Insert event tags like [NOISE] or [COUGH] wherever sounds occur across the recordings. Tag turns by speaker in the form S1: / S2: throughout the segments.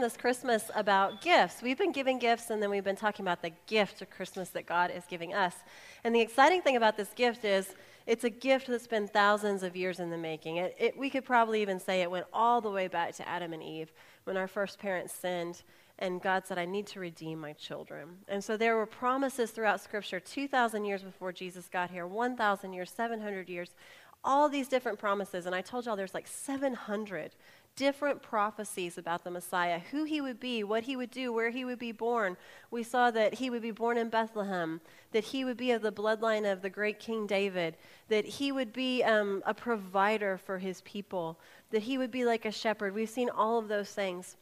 S1: this Christmas about gifts. We've been giving gifts, and then we've been talking about the gift of Christmas that God is giving us. And the exciting thing about this gift is it's a gift that's been thousands of years in the making. It, it, we could probably even say it went all the way back to Adam and Eve when our first parents sinned, and God said, I need to redeem my children. And so there were promises throughout Scripture 2,000 years before Jesus got here, 1,000 years, 700 years, all these different promises. And I told y'all there's like 700 different prophecies about the Messiah, who he would be, what he would do, where he would be born. We saw that he would be born in Bethlehem, that he would be of the bloodline of the great King David, that he would be um, a provider for his people, that he would be like a shepherd. We've seen all of those things.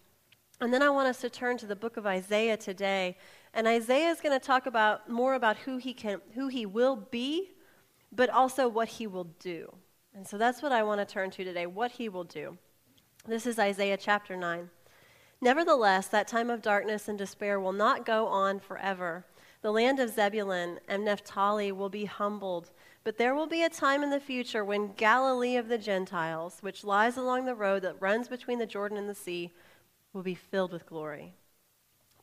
S1: And then I want us to turn to the book of Isaiah today. And Isaiah is going to talk about more about who he can who he will be, but also what he will do. And so that's what I want to turn to today, what he will do. This is Isaiah chapter 9. Nevertheless, that time of darkness and despair will not go on forever. The land of Zebulun and Naphtali will be humbled, but there will be a time in the future when Galilee of the Gentiles, which lies along the road that runs between the Jordan and the sea, will be filled with glory.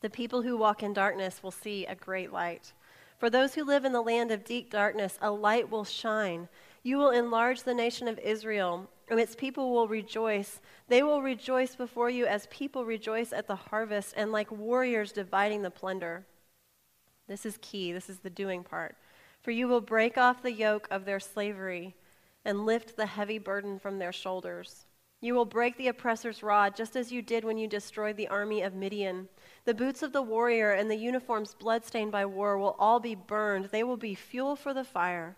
S1: The people who walk in darkness will see a great light. For those who live in the land of deep darkness, a light will shine. You will enlarge the nation of Israel and its people will rejoice. They will rejoice before you as people rejoice at the harvest and like warriors dividing the plunder. This is key. This is the doing part. For you will break off the yoke of their slavery and lift the heavy burden from their shoulders. You will break the oppressor's rod, just as you did when you destroyed the army of Midian. The boots of the warrior and the uniforms bloodstained by war will all be burned. They will be fuel for the fire.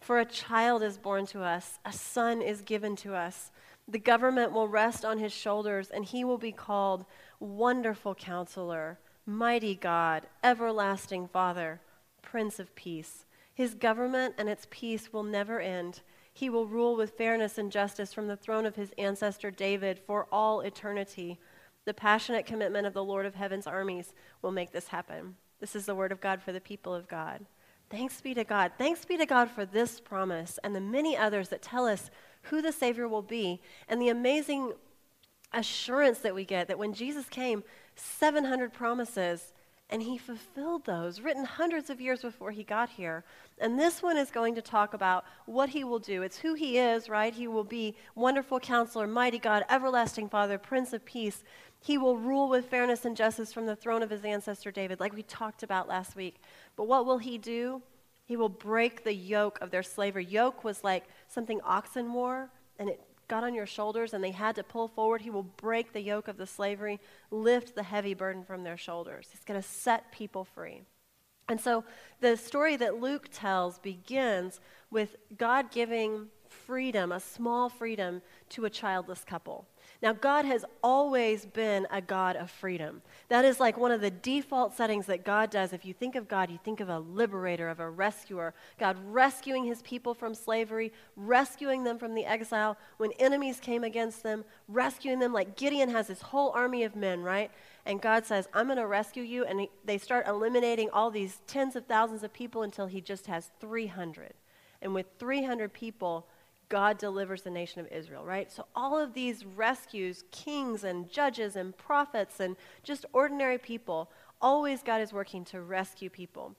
S1: For a child is born to us, a son is given to us. The government will rest on his shoulders, and he will be called Wonderful Counselor, Mighty God, Everlasting Father, Prince of Peace. His government and its peace will never end. He will rule with fairness and justice from the throne of his ancestor David for all eternity. The passionate commitment of the Lord of heaven's armies will make this happen. This is the word of God for the people of God. Thanks be to God. Thanks be to God for this promise and the many others that tell us who the Savior will be and the amazing assurance that we get that when Jesus came, 700 promises, and he fulfilled those, written hundreds of years before he got here. And this one is going to talk about what he will do. It's who he is, right? He will be wonderful counselor, mighty God, everlasting Father, Prince of Peace. He will rule with fairness and justice from the throne of his ancestor David, like we talked about last week. But what will he do? He will break the yoke of their slavery. Yoke was like something oxen wore, and it got on your shoulders, and they had to pull forward. He will break the yoke of the slavery, lift the heavy burden from their shoulders. He's going to set people free. And so the story that Luke tells begins with God giving freedom, a small freedom, to a childless couple. Now, God has always been a God of freedom. That is like one of the default settings that God does. If you think of God, you think of a liberator, of a rescuer. God rescuing his people from slavery, rescuing them from the exile when enemies came against them, rescuing them like Gideon has his whole army of men, right? And God says, I'm going to rescue you. And they start eliminating all these tens of thousands of people until he just has 300. And with 300 people, God delivers the nation of Israel, right? So all of these rescues, kings and judges and prophets and just ordinary people, always God is working to rescue people.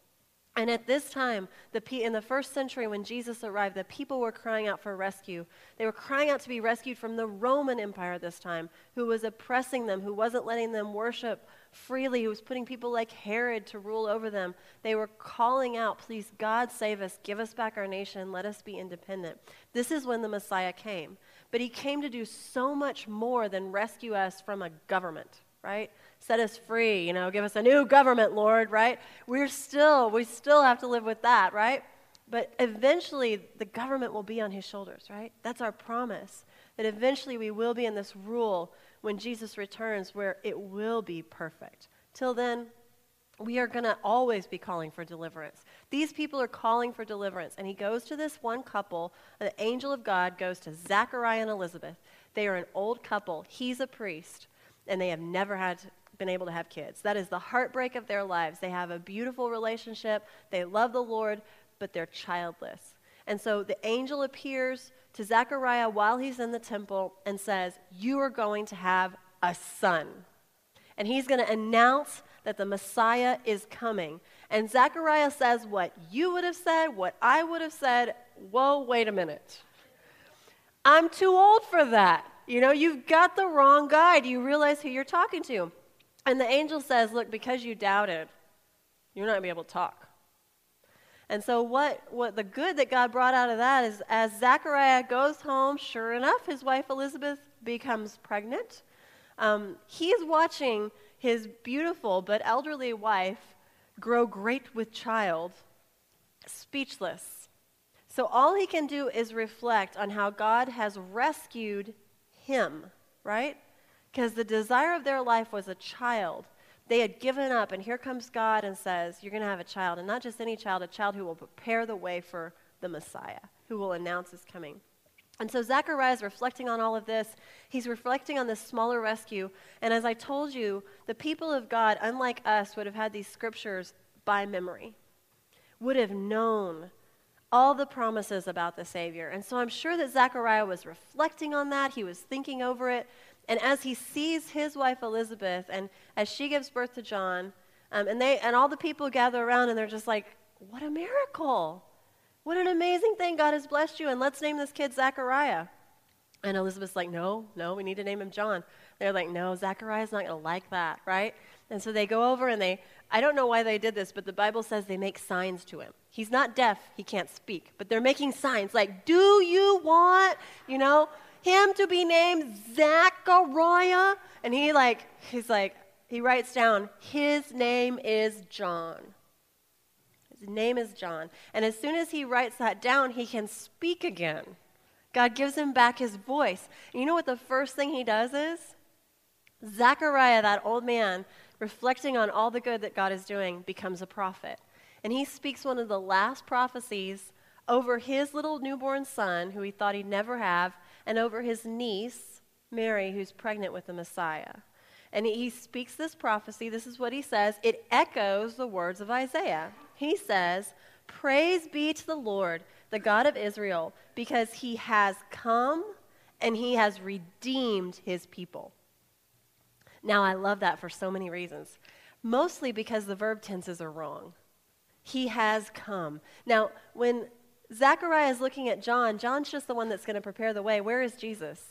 S1: And at this time, the, in the first century when Jesus arrived, the people were crying out for rescue. They were crying out to be rescued from the Roman Empire this time, who was oppressing them, who wasn't letting them worship freely, who was putting people like Herod to rule over them. They were calling out, Please, God, save us, give us back our nation, let us be independent. This is when the Messiah came. But he came to do so much more than rescue us from a government, right? set us free, you know, give us a new government, Lord, right? We're still, we still have to live with that, right? But eventually the government will be on his shoulders, right? That's our promise. That eventually we will be in this rule when Jesus returns where it will be perfect. Till then, we are going to always be calling for deliverance. These people are calling for deliverance. And he goes to this one couple. The angel of God goes to Zachariah and Elizabeth. They are an old couple. He's a priest, and they have never had been able to have kids. That is the heartbreak of their lives. They have a beautiful relationship, they love the Lord, but they're childless. And so the angel appears to Zechariah while he's in the temple and says, You are going to have a son. and he's going to announce that the Messiah is coming. And Zechariah says what you would have said, what I would have said. Whoa, wait a minute. I'm too old for that. You know, you've got the wrong guy. Do you realize who you're talking to? And the angel says, Look, because you doubted, you're not going to be able to talk. And so, what, what the good that God brought out of that is as Zechariah goes home, sure enough, his wife Elizabeth becomes pregnant. Um, he's watching his beautiful but elderly wife grow great with child, speechless. So, all he can do is reflect on how God has rescued him, right? Because the desire of their life was a child. They had given up, and here comes God and says, You're going to have a child, and not just any child, a child who will prepare the way for the Messiah, who will announce his coming. And so Zechariah is reflecting on all of this. He's reflecting on this smaller rescue. And as I told you, the people of God, unlike us, would have had these scriptures by memory, would have known all the promises about the Savior. And so I'm sure that Zechariah was reflecting on that. He was thinking over it. And as he sees his wife Elizabeth, and as she gives birth to John, um, and, they, and all the people gather around and they're just like, what a miracle! What an amazing thing. God has blessed you, and let's name this kid Zachariah. And Elizabeth's like, no, no, we need to name him John. They're like, no, Zachariah's not going to like that, right? And so they go over and they, I don't know why they did this, but the Bible says they make signs to him. He's not deaf, he can't speak, but they're making signs like, do you want, you know, him to be named Zachariah? And he like, he's like, he writes down, his name is John. His name is John. And as soon as he writes that down, he can speak again. God gives him back his voice. And you know what the first thing he does is? Zechariah, that old man, reflecting on all the good that God is doing, becomes a prophet. And he speaks one of the last prophecies over his little newborn son, who he thought he'd never have, and over his niece, Mary, who's pregnant with the Messiah. And he speaks this prophecy. This is what he says. It echoes the words of Isaiah. He says, Praise be to the Lord, the God of Israel, because he has come and he has redeemed his people. Now, I love that for so many reasons. Mostly because the verb tenses are wrong. He has come. Now, when Zechariah is looking at John, John's just the one that's going to prepare the way. Where is Jesus?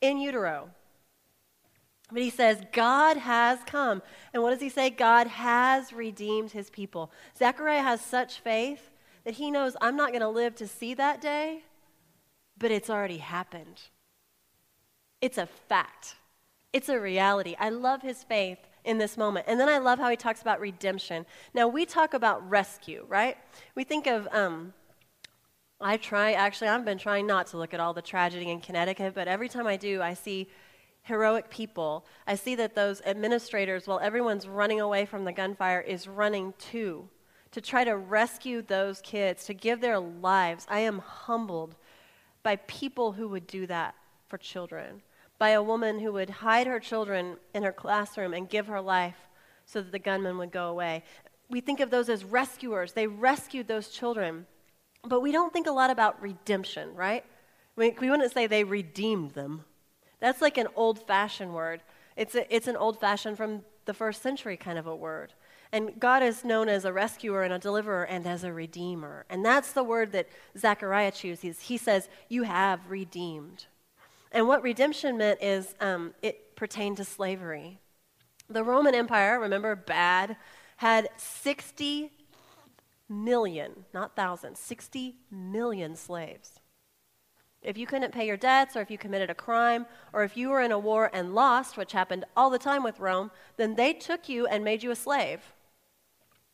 S1: In utero. But he says, God has come. And what does he say? God has redeemed his people. Zechariah has such faith that he knows I'm not going to live to see that day, but it's already happened. It's a fact. It's a reality. I love his faith in this moment. And then I love how he talks about redemption. Now, we talk about rescue, right? We think of, um, I try, actually, I've been trying not to look at all the tragedy in Connecticut, but every time I do, I see heroic people. I see that those administrators, while everyone's running away from the gunfire, is running too to try to rescue those kids, to give their lives. I am humbled by people who would do that for children by a woman who would hide her children in her classroom and give her life so that the gunman would go away. We think of those as rescuers. They rescued those children. But we don't think a lot about redemption, right? We, we wouldn't say they redeemed them. That's like an old fashioned word. It's, a, it's an old fashioned from the first century kind of a word. And God is known as a rescuer and a deliverer and as a redeemer. And that's the word that Zechariah chooses. He says, You have redeemed. And what redemption meant is um, it pertained to slavery. The Roman Empire, remember, bad, had 60 million, not thousands, 60 million slaves. If you couldn't pay your debts, or if you committed a crime, or if you were in a war and lost, which happened all the time with Rome, then they took you and made you a slave.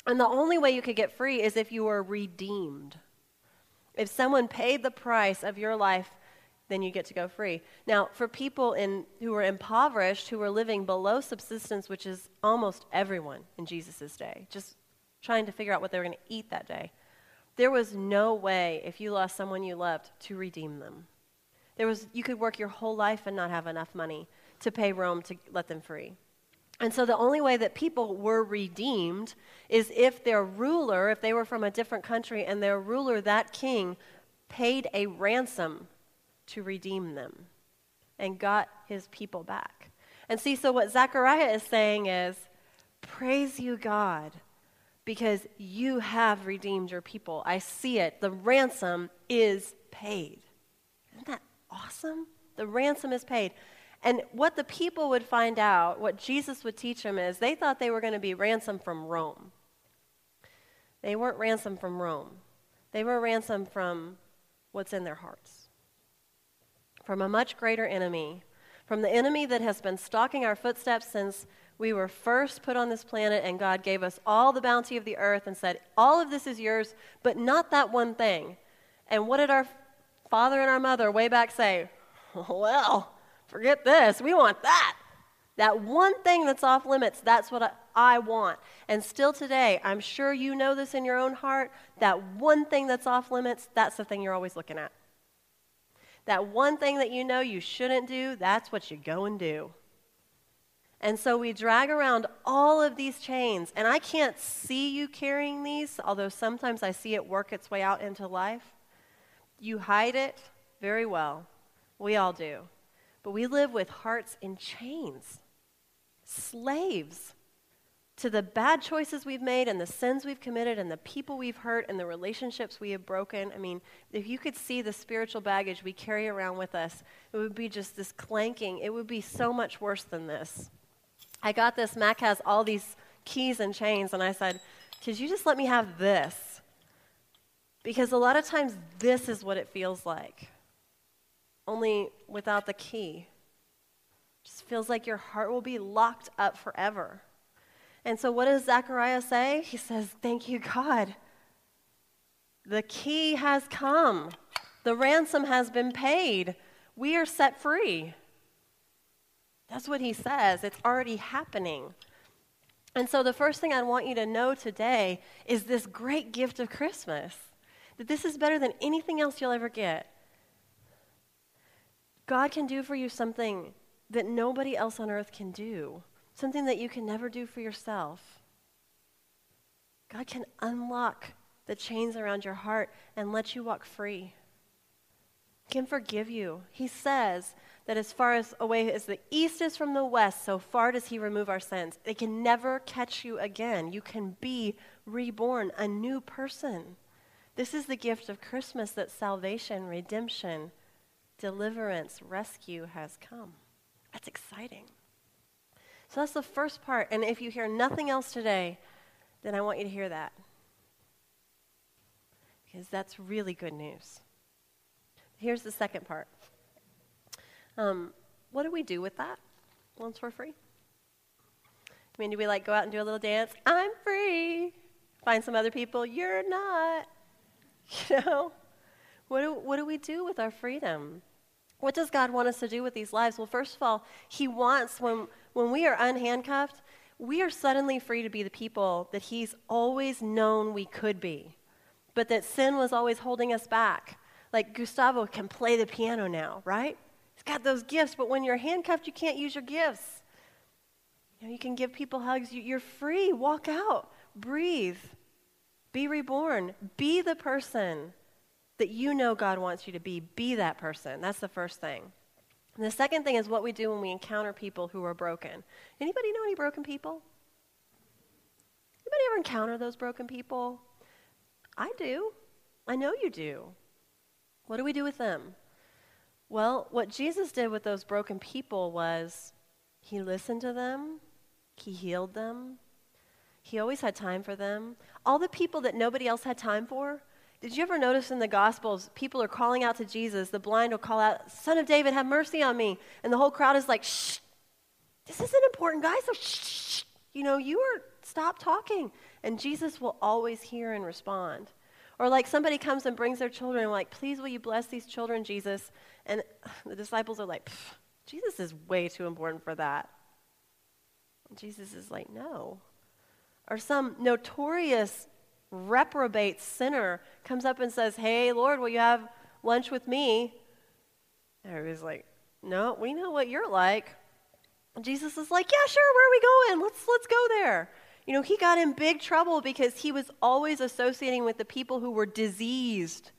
S1: And the only way you could get free is if you were redeemed. If someone paid the price of your life then you get to go free. Now, for people in, who were impoverished, who were living below subsistence, which is almost everyone in Jesus' day, just trying to figure out what they were going to eat that day, there was no way, if you lost someone you loved, to redeem them. There was, you could work your whole life and not have enough money to pay Rome to let them free. And so the only way that people were redeemed is if their ruler, if they were from a different country, and their ruler, that king, paid a ransom to redeem them and got his people back. And see, so what Zechariah is saying is, Praise you, God, because you have redeemed your people. I see it. The ransom is paid. Isn't that awesome? The ransom is paid. And what the people would find out, what Jesus would teach them, is they thought they were going to be ransomed from Rome. They weren't ransomed from Rome, they were ransomed from what's in their hearts, from a much greater enemy, from the enemy that has been stalking our footsteps since we were first put on this planet and God gave us all the bounty of the earth and said, All of this is yours, but not that one thing. And what did our father and our mother way back say? [LAUGHS] Well, forget this. We want that. That one thing that's off limits, that's what I, I, want. And still today, I'm sure you know this in your own heart. That one thing that's off limits, that's the thing you're always looking at. That one thing that you know you shouldn't do, that's what you go and do. And so we drag around all of these chains, and I can't see you carrying these, although sometimes I see it work its way out into life. You hide it very well. We all do. But we live with hearts in chains, slaves to the bad choices we've made and the sins we've committed and the people we've hurt and the relationships we have broken. I mean, if you could see the spiritual baggage we carry around with us, it would be just this clanking. It would be so much worse than this. I got this. Mac has all these keys and chains, and I said, Could you just let me have this? Because a lot of times this is what it feels like, only without the key. Just feels like your heart will be locked up forever. And so, what does Zechariah say? He says, Thank you, God. The key has come, the ransom has been paid. We are set free. That's what he says. It's already happening. And so, the first thing I want you to know today is this great gift of Christmas that this is better than anything else you'll ever get. God can do for you something that nobody else on earth can do, something that you can never do for yourself. God can unlock the chains around your heart and let you walk free. He can forgive you. He says that as far as away as the east is from the west, so far does he remove our sins. They can never catch you again. You can be reborn, a new person. This is the gift of Christmas that salvation, redemption, deliverance, rescue has come. That's exciting. So that's the first part. And if you hear nothing else today, then I want you to hear that. Because that's really good news. Here's the second part. Um, what do we do with that once we're free? I mean, do we like go out and do a little dance? I'm free. Find some other people. You're not. [LAUGHS] You know? What do, what do we do with our freedom? What does God want us to do with these lives? Well, first of all, He wants, when, when we are unhandcuffed, we are suddenly free to be the people that He's always known we could be, but that sin was always holding us back. Like Gustavo can play the piano now, right? He's got those gifts, but when you're handcuffed, you can't use your gifts. You, know, you can give people hugs. You're free. Walk out. Breathe. Be reborn. Be the person that you know God wants you to be. Be that person. That's the first thing. And the second thing is what we do when we encounter people who are broken. Anybody know any broken people? Anybody ever encounter those broken people? I do. I know you do. What do we do with them? Well, what Jesus did with those broken people was he listened to them, he healed them, he always had time for them. All the people that nobody else had time for, did you ever notice in the Gospels, people are calling out to Jesus? The blind will call out, Son of David, have mercy on me. And the whole crowd is like, shh, this isn't important, guys. So shh. You know, you are, stop talking. And Jesus will always hear and respond. Or like somebody comes and brings their children and like, please will you bless these children, Jesus? And [SIGHS] the disciples are like, Jesus is way too important for that. And Jesus is like, no. Or some notorious reprobate sinner comes up and says, hey, Lord, will you have lunch with me? And everybody's like, no, we know what you're like. Jesus is like, yeah, sure, where are we going? Let's, let's go there. You know, he got in big trouble because he was always associating with the people who were diseased,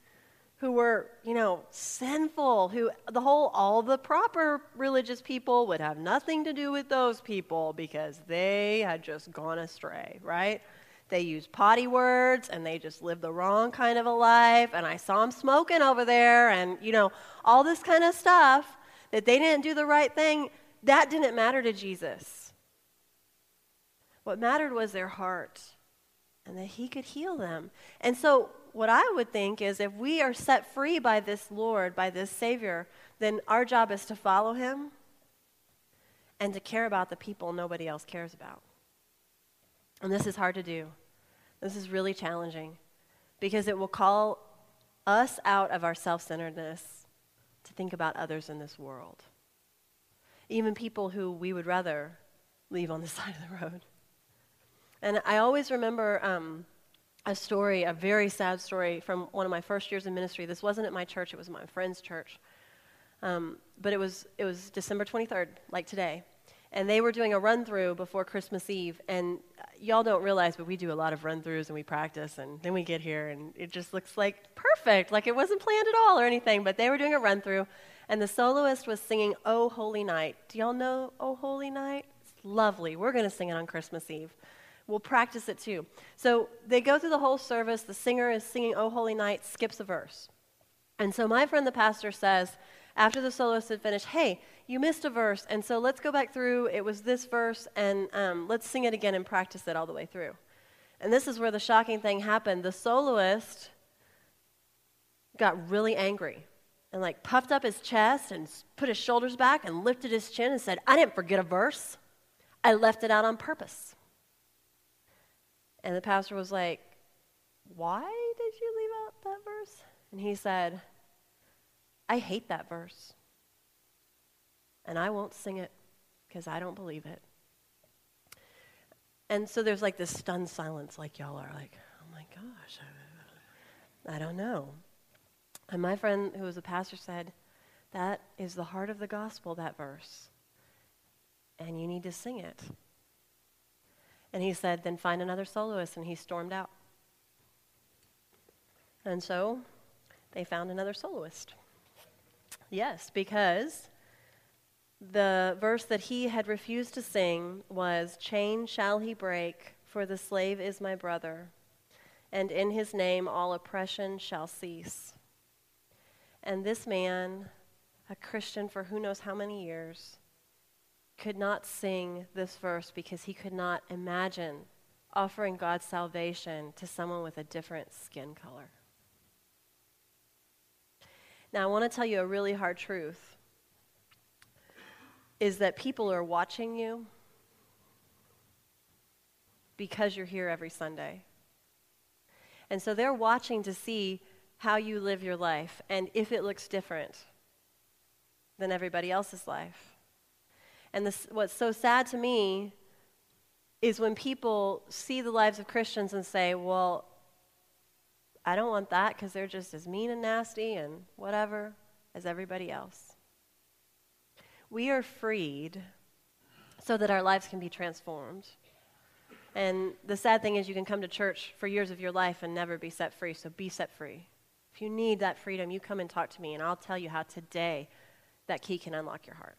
S1: who were, you know, sinful, who the whole, all the proper religious people would have nothing to do with those people because they had just gone astray, right? They use potty words and they just live the wrong kind of a life. And I saw them smoking over there and, you know, all this kind of stuff that they didn't do the right thing. That didn't matter to Jesus. What mattered was their heart and that he could heal them. And so, what I would think is if we are set free by this Lord, by this Savior, then our job is to follow him and to care about the people nobody else cares about. And this is hard to do. This is really challenging because it will call us out of our self centeredness to think about others in this world, even people who we would rather leave on the [LAUGHS] side of the road. And I always remember um, a story, a very sad story from one of my first years in ministry. This wasn't at my church, it was my friend's church. Um, but it was, it was December 23rd, like today. And they were doing a run through before Christmas Eve. And y'all don't realize, but we do a lot of run throughs and we practice. And then we get here and it just looks like perfect, like it wasn't planned at all or anything. But they were doing a run through. And the soloist was singing Oh Holy Night. Do y'all know Oh Holy Night? It's lovely. We're going to sing it on Christmas Eve. We'll practice it too. So they go through the whole service. The singer is singing Oh Holy Night, skips a verse. And so my friend, the pastor, says, after the soloist had finished, hey, you missed a verse, and so let's go back through. It was this verse, and um, let's sing it again and practice it all the way through. And this is where the shocking thing happened. The soloist got really angry and like puffed up his chest and put his shoulders back and lifted his chin and said, I didn't forget a verse. I left it out on purpose. And the pastor was like, Why did you leave out that verse? And he said, I hate that verse. And I won't sing it because I don't believe it. And so there's like this stunned silence, like y'all are like, oh my gosh, I, don't know. And my friend, who was a pastor, said, That is the heart of the gospel, that verse. And you need to sing it. And he said, Then find another soloist. And he stormed out. And so they found another soloist. Yes, because the verse that he had refused to sing was Chain shall he break, for the slave is my brother, and in his name all oppression shall cease. And this man, a Christian for who knows how many years, could not sing this verse because he could not imagine offering God's salvation to someone with a different skin color. Now, I want to tell you a really hard truth is that people are watching you because you're here every Sunday. And so they're watching to see how you live your life and if it looks different than everybody else's life. And this, what's so sad to me is when people see the lives of Christians and say, well, I don't want that because they're just as mean and nasty and whatever as everybody else. We are freed so that our lives can be transformed. And the sad thing is, you can come to church for years of your life and never be set free, so be set free. If you need that freedom, you come and talk to me, and I'll tell you how today that key can unlock your heart.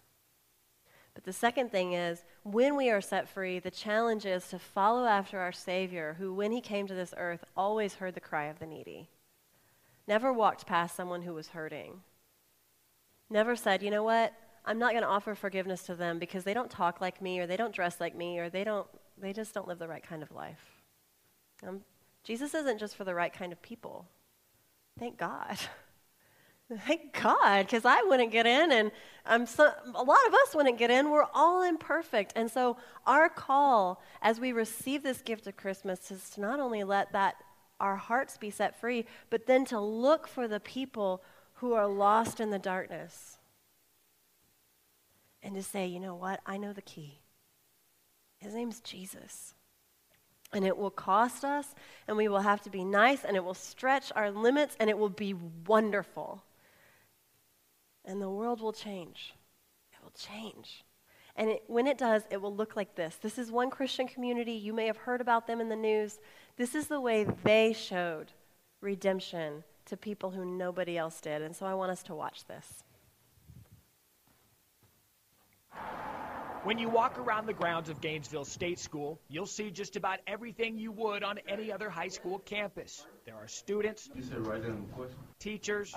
S1: But the second thing is, when we are set free, the challenge is to follow after our Savior, who, when he came to this earth, always heard the cry of the needy. Never walked past someone who was hurting. Never said, you know what, I'm not going to offer forgiveness to them because they don't talk like me, or they don't dress like me, or they, don't, they just don't live the right kind of life. Um, Jesus isn't just for the right kind of people. Thank God. [LAUGHS] Thank God, because I wouldn't get in, and um, so, a lot of us wouldn't get in. We're all imperfect. And so, our call as we receive this gift of Christmas is to not only let that our hearts be set free, but then to look for the people who are lost in the darkness. And to say, you know what? I know the key. His name's Jesus. And it will cost us, and we will have to be nice, and it will stretch our limits, and it will be wonderful and the world will change. It will change. And it, when it does, it will look like this. This is one Christian community. You may have heard about them in the news. This is the way they showed redemption to people who nobody else did. And so I want us to watch this.
S2: When you walk around the grounds of Gainesville State School, you'll see just about everything you would on any other high school campus. There are students,
S3: right
S2: teachers,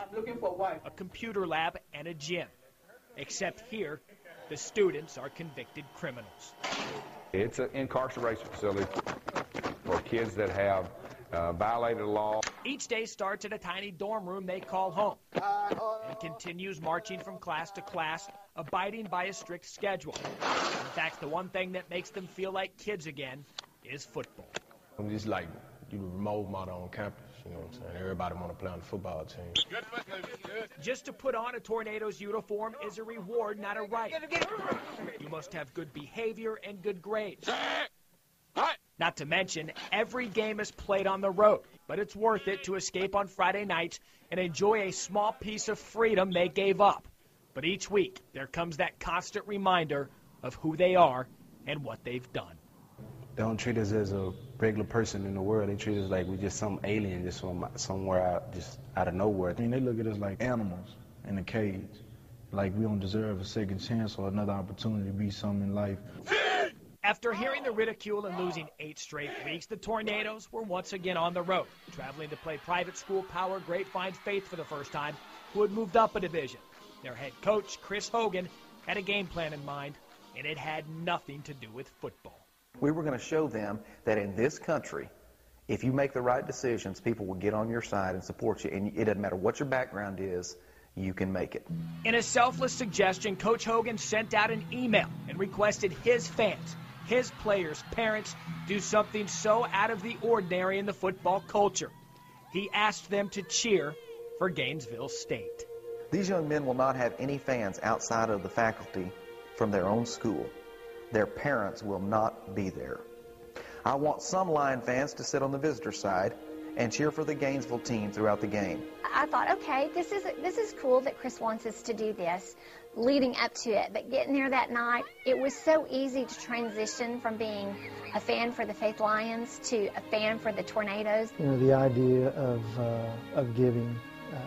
S2: a computer lab, and a gym. Except here, the students are convicted criminals.
S3: It's an incarceration facility for kids that have uh, violated the law.
S2: Each day starts at a tiny dorm room they call home and continues marching from class to class, abiding by a strict schedule. In fact, the one thing that makes them feel like kids again is football.
S4: I'm just like you the role model on campus. You know what I'm saying? Everybody want to play on the football team.
S2: Just to put on a Tornadoes uniform is a reward, not a right. You must have good behavior and good grades. Not to mention, every game is played on the road, but it's worth it to escape on Friday nights and enjoy a small piece of freedom they gave up. But each week, there comes that constant reminder of who they are and what they've done.
S5: They don't treat us as a regular person in the world. They treat us like we're just some alien, just from somewhere out, just out of nowhere.
S6: I mean, they look at us like animals in a cage, like we don't deserve a second chance or another opportunity to be something in life.
S2: After hearing the ridicule and losing eight straight weeks, the Tornadoes were once again on the road, traveling to play private school power Grapevine Faith for the first time, who had moved up a division. Their head coach, Kris Hogan, had a game plan in mind, and it had nothing to do with football.
S7: We were going to show them that in this country, if you make the right decisions, people will get on your side and support you. And it doesn't matter what your background is, you can make it.
S2: In a selfless suggestion, Coach Hogan sent out an email and requested his fans his players, parents, do something so out of the ordinary in the football culture. He asked them to cheer for Gainesville State.
S7: These young men will not have any fans outside of the faculty from their own school. Their parents will not be there. I want some Lion fans to sit on the visitor side and cheer for the Gainesville team throughout the game.
S8: I thought, okay, this is this is cool that Kris wants us to do this leading up to it, but getting there that night, it was so easy to transition from being a fan for the Faith Lions to a fan for the Tornadoes.
S9: You know, the idea of uh, of giving uh,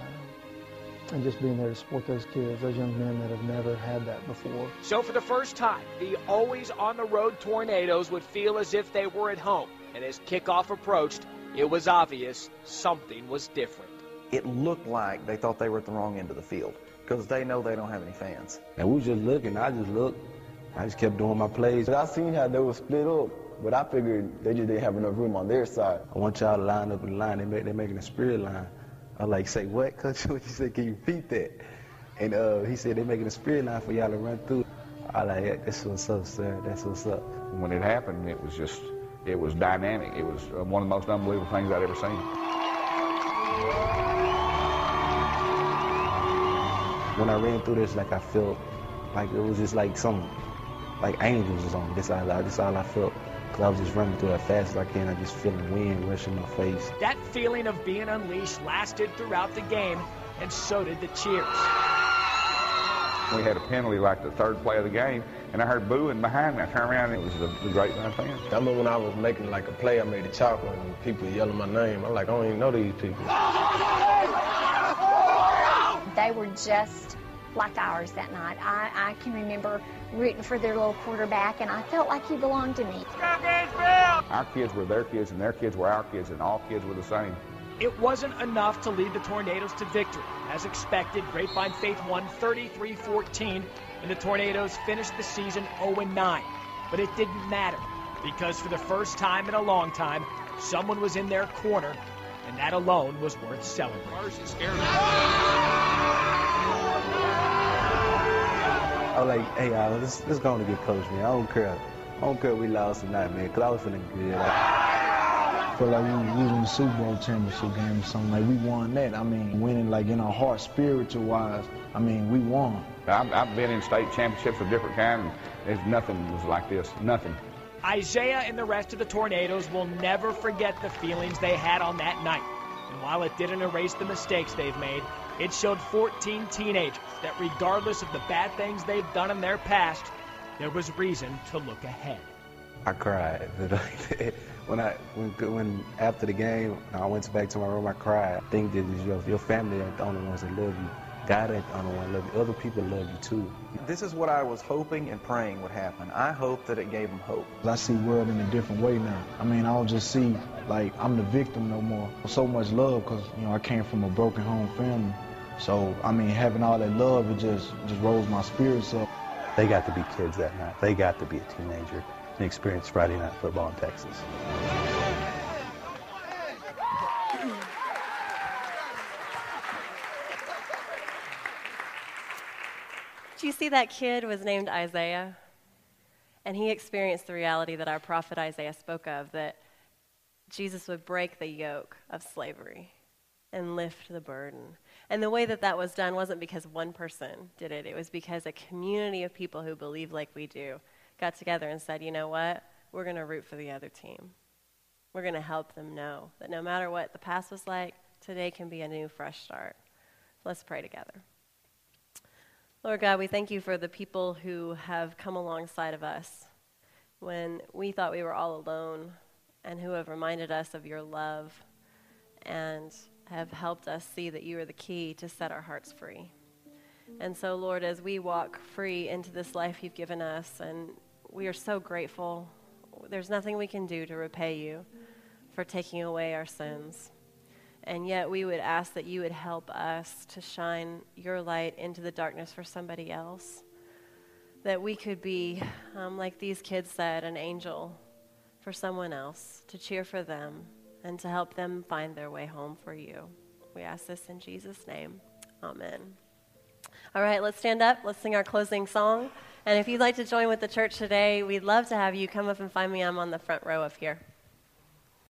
S9: and just being there to support those kids, those young men that have never had that before.
S2: So for the first time, the always on the road Tornadoes would feel as if they were at home, and as kickoff approached, it was obvious something was different.
S7: It looked like they thought they were at the wrong end of the field because they know they don't have any fans.
S5: And we was just looking. I just looked. I just kept doing my plays.
S10: I seen how they were split up, but I figured they just didn't have enough room on their side.
S5: I want y'all to line up in the line. They make, they're making a spirit line. I like, say what, coach? [LAUGHS] What you say? Can you beat that? And uh, he said they're making a spirit line for y'all to run through. I like, that's what's up, sir. That's what's up.
S3: When it happened, it was just, it was dynamic. It was uh, one of the most unbelievable things I'd ever seen.
S5: When I ran through this, like I felt like it was just like some, like angels was on me. That's all, that's all I felt. Cause I was just running through as fast as I can. I just feeling wind rushing my face.
S2: That feeling of being unleashed lasted throughout the game, and so did the cheers.
S3: We had a penalty like the third play of the game, and I heard booing behind me. I turned around, and it was the, the Grapevine fans.
S4: I remember when I was making like a play, I made a chopper, and people yelling my name. I'm like, I don't even know these people.
S8: They were just like ours that night. I, I can remember rooting for their little quarterback, and I felt like he belonged to me.
S3: Our kids were their kids, and their kids were our kids, and all kids were the same.
S2: It wasn't enough to lead the Tornadoes to victory. As expected, Grapevine Faith won 33-14, and the Tornadoes finished the season 0-9. But it didn't matter, because for the first time in a long time, someone was in their corner, and that alone was worth celebrating.
S5: I was like, hey, y'all, let's, let's go on and get coach, man. I don't care. I don't care if we lost or not, man, because I was feeling good.
S6: I feel like we, we was in the Super Bowl championship game or something. Like, we won that. I mean, winning, like, in our heart, spiritual-wise, I mean, we won.
S3: I've, I've been in state championships of different kinds, and there's nothing was like this. Nothing.
S2: Isaiah and the rest of the Tornadoes will never forget the feelings they had on that night. And while it didn't erase the mistakes they've made, it showed 14 teenagers that regardless of the bad things they've done in their past, there was reason to look ahead.
S5: I cried. [LAUGHS] when I when when after the game, I went back to my room. I cried. I think that your your family are the only ones that love you. God ain't the only one love you. Other people love you too.
S7: This is what I was hoping and praying would happen. I hope that it gave them hope.
S6: I see world in a different way now. I mean, I don't just see like I'm the victim no more. So much love because you know I came from a broken home family. So I mean, having all that love, it just just rose my spirits up.
S11: They got to be kids that night. They got to be a teenager and experience Friday night football in Texas.
S1: Do you see that kid was named Isaiah? And he experienced the reality that our prophet Isaiah spoke of that Jesus would break the yoke of slavery and lift the burden. And the way that that was done wasn't because one person did it, it was because a community of people who believe like we do got together and said, you know what? We're going to root for the other team. We're going to help them know that no matter what the past was like, today can be a new, fresh start. Let's pray together. Lord God, we thank you for the people who have come alongside of us when we thought we were all alone and who have reminded us of your love and have helped us see that you are the key to set our hearts free. And so, Lord, as we walk free into this life you've given us, and we are so grateful, there's nothing we can do to repay you for taking away our sins. And yet, we would ask that you would help us to shine your light into the darkness for somebody else. That we could be, um, like these kids said, an angel for someone else, to cheer for them, and to help them find their way home for you. We ask this in Jesus' name. Amen. All right, let's stand up. Let's sing our closing song. And if you'd like to join with the church today, we'd love to have you come up and find me. I'm on the front row up here.